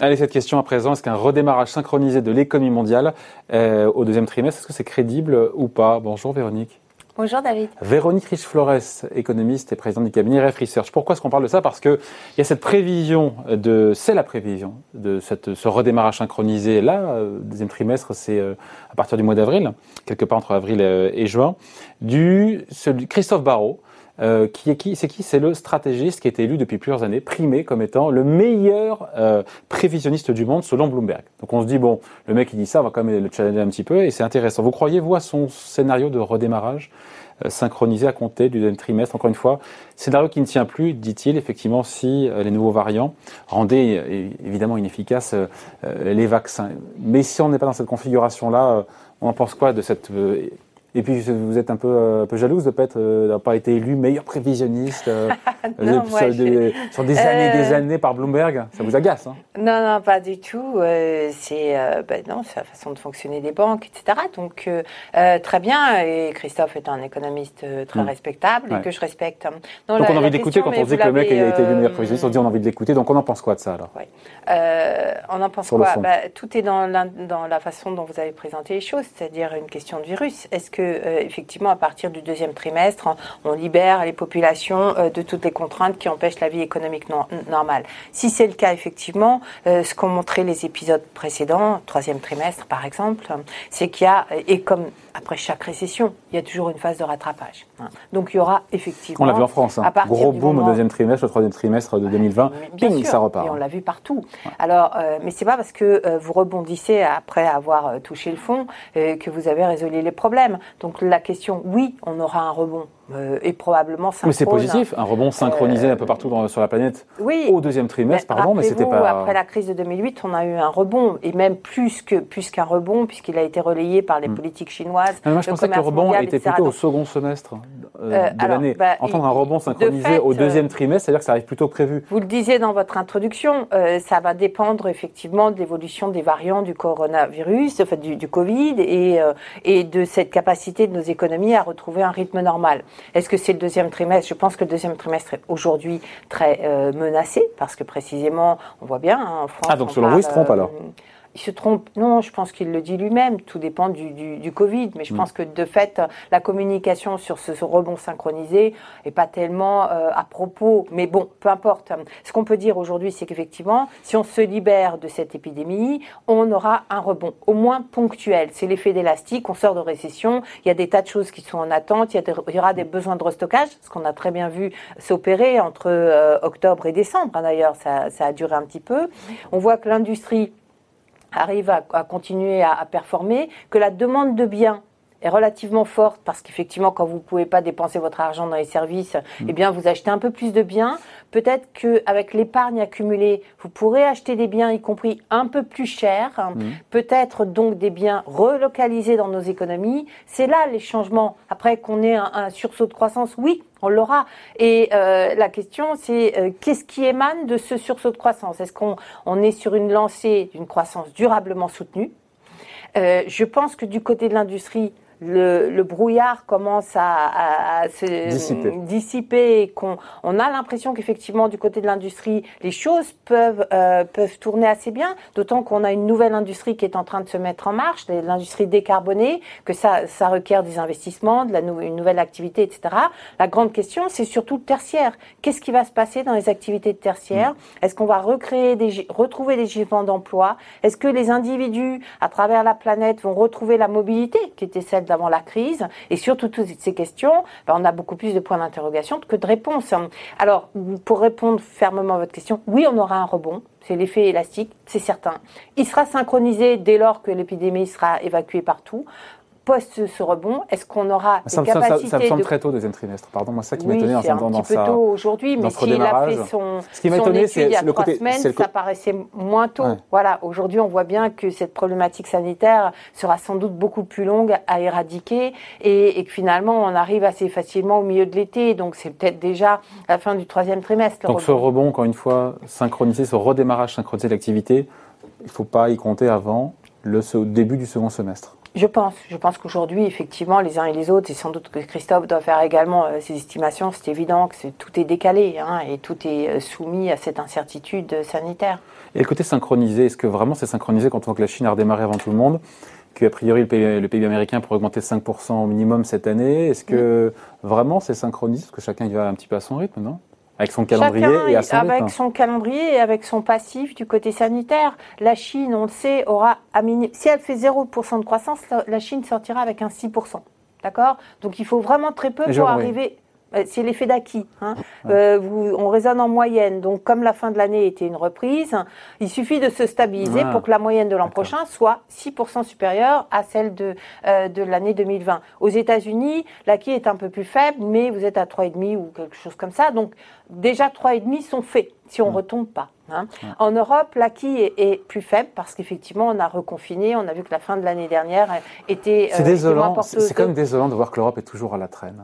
Allez, cette question à présent, est-ce qu'un redémarrage synchronisé de l'économie mondiale euh, au deuxième trimestre, est-ce que c'est crédible ou pas? Bonjour Véronique. Bonjour David. Véronique Riche-Flores, économiste et présidente du cabinet Ref Research. Pourquoi est-ce qu'on parle de ça? Parce qu'il y a cette prévision, de, c'est la prévision de cette, ce redémarrage synchronisé là, euh, deuxième trimestre, c'est euh, à partir du mois d'avril, quelque part entre avril et juin, du celui, Christophe Barrault, euh, qui est qui C'est qui? C'est le stratégiste qui été élu depuis plusieurs années, primé comme étant le meilleur euh, prévisionniste du monde selon Bloomberg. Donc on se dit bon, le mec il dit ça, on va quand même le challenger un petit peu et c'est intéressant. Vous croyez vous à son scénario de redémarrage euh, synchronisé à compter du deuxième trimestre? Encore une fois, scénario qui ne tient plus, dit-il, effectivement, si les nouveaux variants rendaient évidemment inefficaces les vaccins. Mais si on n'est pas dans cette configuration-là, on en pense quoi de cette et puis vous êtes un peu, euh, un peu jalouse de ne pas, pas été élu meilleur prévisionniste euh, non, sur, des, sur, des, années des euh, années par Bloomberg. Ça vous agace hein? Non, non, pas du tout. c'est ben non, c'est la façon de fonctionner des banques, etc. Donc très bien. Et Christophe est un économiste très hmm. respectable et que je respecte. donc on a envie de l'écouter quand on dit que le mec a été élu meilleur prévisionniste. On dit on a envie de l'écouter. Donc on en pense quoi de ça alors? On en pense quoi? bah, Tout est dans la, dans la façon dont vous avez présenté les choses, c'est-à-dire une question de virus. Est-ce que euh, effectivement, à partir du deuxième trimestre, on libère les populations euh, de toutes les contraintes qui empêchent la vie économique normale. Si c'est le cas, effectivement, euh, ce qu'ont montré les épisodes précédents, troisième trimestre par exemple, c'est qu'il y a, et comme après chaque récession, il y a toujours une phase de rattrapage. Hein. Donc il y aura effectivement. On l'a vu en France, hein. gros boom au deuxième trimestre, au troisième trimestre de 2020, ping, ça repart. Et on l'a vu partout. Alors, euh, mais c'est pas parce que euh, vous rebondissez après avoir euh, touché le fond que vous avez résolu les problèmes. Donc la question, oui, on aura un rebond. Euh, et probablement Mais c'est positif, un rebond synchronisé un peu partout sur la planète oui, au deuxième trimestre, pardon, mais c'était pas. Après la crise de 2008, on a eu un rebond, et même plus que plus qu'un rebond, puisqu'il a été relayé par les hmm. politiques chinoises. moi, je pensais que le rebond était plutôt au second semestre euh, euh, de l'année. Bah, Entendre un rebond synchronisé au deuxième trimestre, c'est-à-dire que ça arrive plutôt que prévu. Vous le disiez dans votre introduction, ça va dépendre effectivement de l'évolution des variants du coronavirus, fait, du, du Covid, et, et de cette capacité de nos économies à retrouver un rythme normal. Est-ce que c'est le deuxième trimestre? Je pense que le deuxième trimestre est aujourd'hui très euh, menacé parce que précisément, on voit bien hein, en France. Ah, donc selon vous, il se trompe alors? Il se trompe. Non, je pense qu'il le dit lui-même. Tout dépend du, du, Covid. Mais je mm. pense que de fait, la communication sur ce, rebond synchronisé est pas tellement euh, à propos. Mais bon, peu importe. Ce qu'on peut dire aujourd'hui, c'est qu'effectivement, si on se libère de cette épidémie, on aura un rebond, au moins ponctuel. C'est l'effet d'élastique. On sort de récession. Il y a des tas de choses qui sont en attente. Il y, aura des besoins de restockage, ce qu'on a très bien vu s'opérer entre euh, octobre et décembre. Hein, d'ailleurs, ça, ça a duré un petit peu. On voit que l'industrie arrive à, continuer à, performer, que la demande de biens est relativement forte parce qu'effectivement, quand vous ne pouvez pas dépenser votre argent dans les services, mm. eh bien, vous achetez un peu plus de biens. Peut-être qu'avec l'épargne accumulée, vous pourrez acheter des biens, y compris un peu plus chers. Mm. Peut-être donc des biens relocalisés dans nos économies. C'est là les changements. Après qu'on ait un sursaut de croissance, oui, on l'aura. Et euh, la question, c'est euh, qu'est-ce qui émane de ce sursaut de croissance? Est-ce qu'on on est sur une lancée d'une croissance durablement soutenue? Euh, Je pense que du côté de l'industrie, le, brouillard commence à, se dissiper, et qu'on on a l'impression qu'effectivement du côté de l'industrie, les choses peuvent euh, peuvent tourner assez bien. D'autant qu'on a une nouvelle industrie qui est en train de se mettre en marche, l'industrie décarbonée, que ça ça requiert des investissements, de la une nouvelle activité, etc. La grande question, c'est surtout tertiaire. Qu'est-ce qui va se passer dans les activités de tertiaire? Mm. Est-ce qu'on va recréer des retrouver des gisements d'emploi Est-ce que les individus à travers la planète vont retrouver la mobilité qui était celle d'avant la crise Et surtout toutes ces questions, ben, on a beaucoup plus de points d'interrogation que de réponses. Alors, pour répondre fermement à votre question, oui, on aura un rebond. C'est l'effet élastique, c'est certain. Il sera synchronisé dès lors que l'épidémie sera évacuée partout post ce rebond, est-ce qu'on aura ça, des capacités ça, ça, me semble très tôt deuxième trimestre. Pardon, moi ça qui oui, m'étonnait en dans, un petit peu tôt aujourd'hui, mais s'il a fait son, Ce qui son étude il y a trois côté, semaines, ça paraissait moins tôt. Voilà, aujourd'hui on voit bien que cette problématique sanitaire sera sans doute beaucoup plus longue à éradiquer et, et que finalement on arrive assez facilement au milieu de l'été, donc c'est peut-être déjà la fin du troisième trimestre. Donc ce rebond, encore une fois, synchronisé, ce redémarrage synchronisé de l'activité, il ne faut pas y compter avant le début du second semestre. Je pense. Je pense qu'aujourd'hui, effectivement, les uns et les autres, et sans doute que Christophe doit faire également euh, ses estimations, c'est évident que tout est décalé hein, et tout est euh, soumis à cette incertitude sanitaire. Et le côté synchronisé, est-ce que vraiment c'est synchronisé quand on voit que la Chine a redémarré avant tout le monde qu'a priori le PIB, le PIB, américain pourrait augmenter de 5% au minimum cette année? Est-ce que vraiment c'est synchronisé? Parce que chacun y va un petit peu à son rythme, non? Avec son calendrier et à son Avec son calendrier et avec son passif du côté sanitaire. La Chine, on le sait, aura à Si elle fait 0% de croissance, la Chine sortira avec un 6%. D'accord? Donc il faut vraiment très peu pour arriver. Euh, c'est l'effet d'acquis. Hein. Euh, on raisonne en moyenne. Donc, comme la fin de l'année était une reprise, il suffit de se stabiliser pour que la moyenne de l'an prochain soit 6% supérieure à celle de, euh, de l'année 2020. Aux États-Unis, l'acquis est un peu plus faible, mais vous êtes à 3,5 ou quelque chose comme ça. Donc, déjà 3,5 sont faits si on ne retombe pas. Hein. En Europe, l'acquis est, plus faible parce qu'effectivement, on a reconfiné. On a vu que la fin de l'année dernière était. C'est désolant. C'est quand même désolant de voir que l'Europe est toujours à la traîne.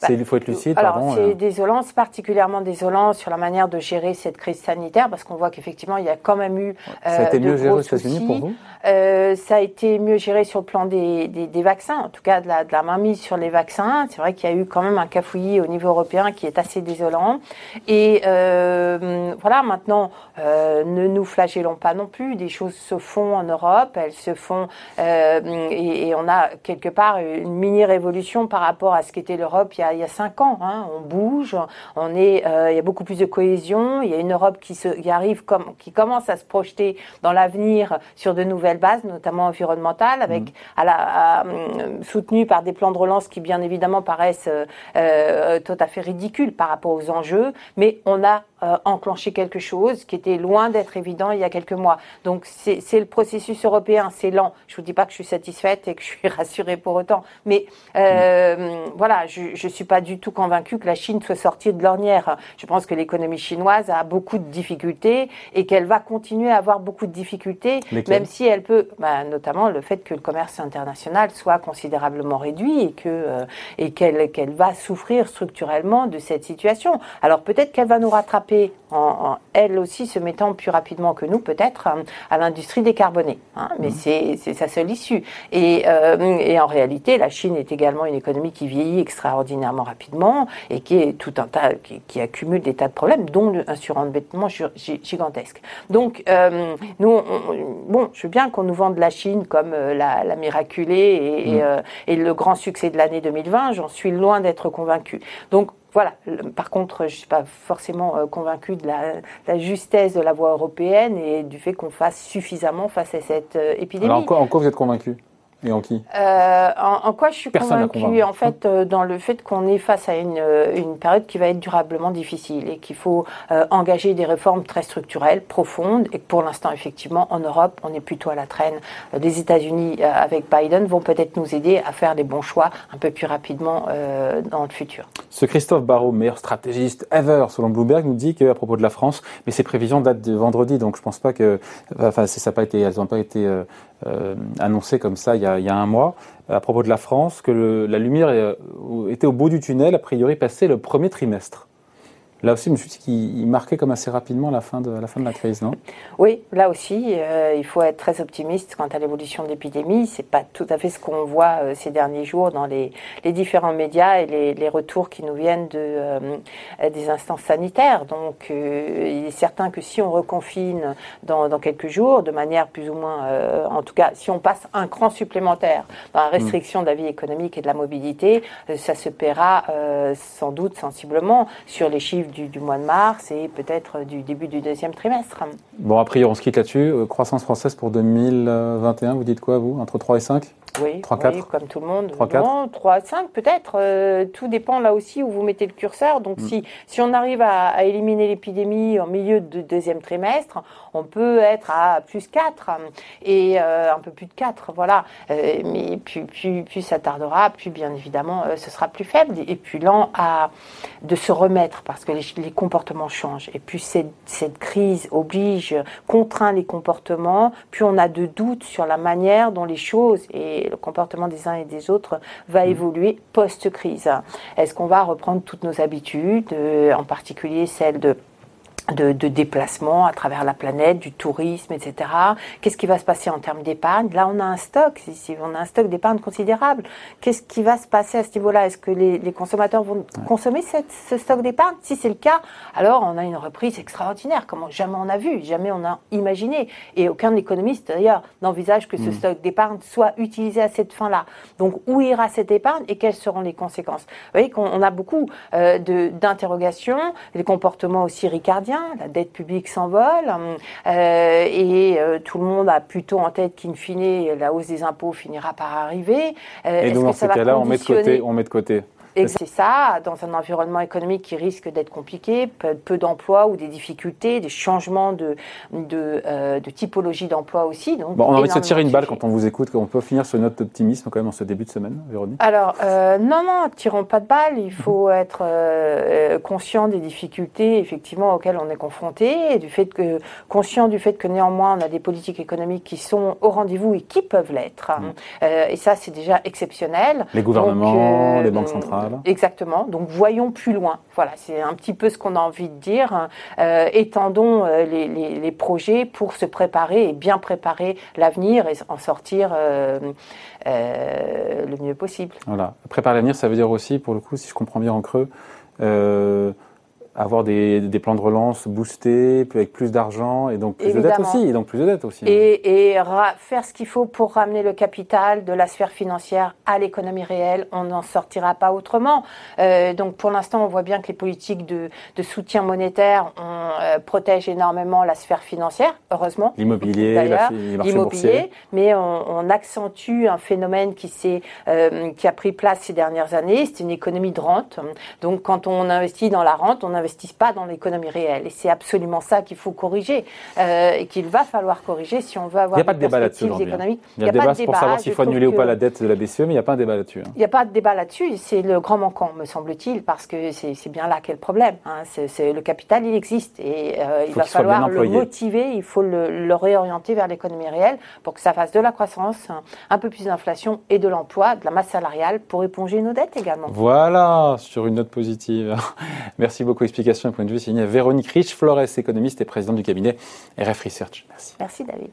Bah, il faut être lucide. Alors, c'est euh. désolant, c'est particulièrement désolant sur la manière de gérer cette crise sanitaire, parce qu'on voit qu'effectivement, il y a quand même eu. ça a été euh, mieux géré aux États-Unis pour vous? Euh, Ça a été mieux géré sur le plan des, des, vaccins, en tout cas de la, de la mainmise sur les vaccins. C'est vrai qu'il y a eu quand même un cafouillis au niveau européen qui est assez désolant. Et voilà, maintenant, ne nous flagellons pas non plus. Des choses se font en Europe, elles se font. Et, et, on a quelque part une mini-révolution par rapport à ce qu'était l'Europe il y a il y a cinq ans. Hein. On bouge, on est, euh, il y a beaucoup plus de cohésion. Il y a une Europe qui, se, qui arrive, comme, qui commence à se projeter dans l'avenir sur de nouvelles bases, notamment environnementales, avec mmh. à la, euh, soutenue par des plans de relance qui, bien évidemment, paraissent euh, tout à fait ridicules par rapport aux enjeux. Mais on a enclenché quelque chose qui était loin d'être évident il y a quelques mois. Donc c'est le processus européen, c'est lent. Je vous dis pas que je suis satisfaite et que je suis rassurée pour autant, mais mmh. voilà, je, je suis pas du tout convaincu que la Chine soit sortie de l'ornière. Je pense que l'économie chinoise a beaucoup de difficultés et qu'elle va continuer à avoir beaucoup de difficultés, même si elle peut, bah, notamment le fait que le commerce international soit considérablement réduit et que euh, et qu'elle qu'elle va souffrir structurellement de cette situation. Alors peut-être qu'elle va nous rattraper en, elle aussi se mettant plus rapidement que nous, peut-être, à l'industrie décarbonée. Hein. mais mmh. c'est sa seule issue. Et, euh, et en réalité, la Chine est également une économie qui vieillit extraordinairement rapidement et qui est tout un tas, qui, accumule des tas de problèmes, dont un surendettement gigantesque. Donc, euh, nous, bon, je veux bien qu'on nous vende la Chine comme euh, la, miraculée et, euh, et, le grand succès de l'année 2020. J'en suis loin d'être convaincu. Donc, voilà. Par contre, je ne suis pas forcément convaincu de la, justesse de la voie européenne et du fait qu'on fasse suffisamment face à cette épidémie. Alors, en quoi vous êtes convaincu et en qui euh, en, quoi je suis convaincue En fait, euh, dans le fait qu'on est face à une, euh, une, période qui va être durablement difficile et qu'il faut engager des réformes très structurelles, profondes, et que pour l'instant, effectivement, en Europe, on est plutôt à la traîne. des États-Unis avec Biden vont peut-être nous aider à faire les bons choix un peu plus rapidement dans le futur. Ce Christophe Barrault, meilleur stratégiste ever selon Bloomberg, nous dit qu'à propos de la France, mais ses prévisions datent de vendredi, donc je pense pas que, enfin, ça pas été, elles n'ont pas été euh, annoncé comme ça il y, a, il y, a, un mois à propos de la France que la lumière euh, était au bout du tunnel, a priori passé le premier trimestre. Là aussi, je me suis dit qu'il marquait comme assez rapidement la fin de la, fin de la crise, non? Oui, là aussi, euh, il faut être très optimiste quant à l'évolution de l'épidémie. C'est pas tout à fait ce qu'on voit euh, ces derniers jours dans les, les différents médias et les, les, retours qui nous viennent de, euh, des instances sanitaires. Donc, il est certain que si on reconfine dans, dans quelques jours, de manière plus ou moins, en tout cas, si on passe un cran supplémentaire dans la restriction de la vie économique et de la mobilité, ça se paiera sans doute sensiblement sur les chiffres du, mois de mars et peut-être du début du deuxième trimestre. Bon, a priori, on se quitte là-dessus. Euh, croissance française pour 2021, vous dites quoi, vous Entre 3 et 5 oui, 3, 4. comme tout le monde. 3, 4. Non, 3, 5 peut-être. Euh, tout dépend là aussi où vous mettez le curseur. Donc mm. si, si on arrive à, éliminer l'épidémie en milieu de deuxième trimestre, on peut être à plus 4 et euh, un peu plus de 4, voilà. mais plus, plus, plus, ça tardera, plus bien évidemment ce sera plus faible. Et puis lent à, de se remettre parce que les les comportements changent. Et plus cette, cette, crise oblige, contraint les comportements, plus on a de doutes sur la manière dont les choses et le comportement des uns et des autres va mmh. évoluer post-crise. Est-ce qu'on va reprendre toutes nos habitudes, euh, en particulier celles de de, de déplacement à travers la planète, du tourisme, etc. Qu'est-ce qui va se passer en termes d'épargne? Là, on a un stock, si, on a un stock d'épargne considérable. Qu'est-ce qui va se passer à ce niveau-là? Est-ce que les, les, consommateurs vont consommer cette, ce stock d'épargne? Si c'est le cas, alors on a une reprise extraordinaire, comme jamais on a vu, jamais on a imaginé. Et aucun économiste, d'ailleurs, n'envisage que ce mm. stock d'épargne soit utilisé à cette fin-là. Donc, où ira cette épargne et quelles seront les conséquences? Vous voyez qu'on a beaucoup euh, d'interrogations, des comportements aussi ricardiens la dette publique s'envole euh, et euh, tout le monde a plutôt en tête qu'in fine la hausse des impôts finira par arriver. Euh, et donc dans ces cas-là, on met de côté, on met de côté et c'est ça, dans un environnement économique qui risque d'être compliqué, peu, d'emplois ou des difficultés, des changements de, de, euh, typologie d'emploi aussi. Donc bon, on a envie de se tirer une balle quand on vous écoute, qu'on peut finir sur note d'optimisme quand même en ce début de semaine, Véronique? Alors, euh, non, non, tirons pas de balle. Il faut mhm. être euh, conscient des difficultés, effectivement, auxquelles on est confronté, et du fait que, conscient du fait que néanmoins, on a des politiques économiques qui sont au rendez-vous et qui peuvent l'être. Mhm. et ça, c'est déjà exceptionnel. Les gouvernements, les banques centrales. Exactement. Donc voyons plus loin. Voilà, c'est un petit peu ce qu'on a envie de dire. Euh, étendons euh, les, projets pour se préparer et bien préparer l'avenir et en sortir euh, le mieux possible. Voilà. Préparer l'avenir, ça veut dire aussi, pour le coup, si je comprends bien en creux, avoir des, des, plans de relance boostés, avec plus d'argent et donc plus de dettes aussi, et donc plus de dettes aussi. Et, et faire ce qu'il faut pour ramener le capital de la sphère financière à l'économie réelle, on n'en sortira pas autrement. Euh, donc pour l'instant, on voit bien que les politiques de, de soutien monétaire on, euh, protègent énormément la sphère financière, heureusement. L'immobilier, l'immobilier, mais on, on, accentue un phénomène qui s'est euh, qui a pris place ces dernières années. C'est une économie de rente. Donc quand on investit dans la rente, on investit n'investissent pas dans l'économie réelle. Et c'est absolument ça qu'il faut corriger euh, et qu'il va falloir corriger si on veut avoir il y a pas de débat là-dessus hein. Il y a, pas de débat pour savoir s'il faut annuler ou pas la dette de la BCE, mais il n'y a pas un débat là-dessus. Hein. Il n'y a pas de débat là-dessus. C'est le grand manquant, me semble-t-il, parce que c'est bien là qu'est le problème. Hein. C'est le capital, il existe et euh, il, va falloir le motiver, il faut le, le réorienter vers l'économie réelle pour que ça fasse de la croissance, un peu plus d'inflation et de l'emploi, de la masse salariale pour éponger nos dettes également. Voilà, sur une note positive. Merci beaucoup explication et point de vue signé Véronique Rich, Flores, économiste et présidente du cabinet RF Research. Merci. Merci David.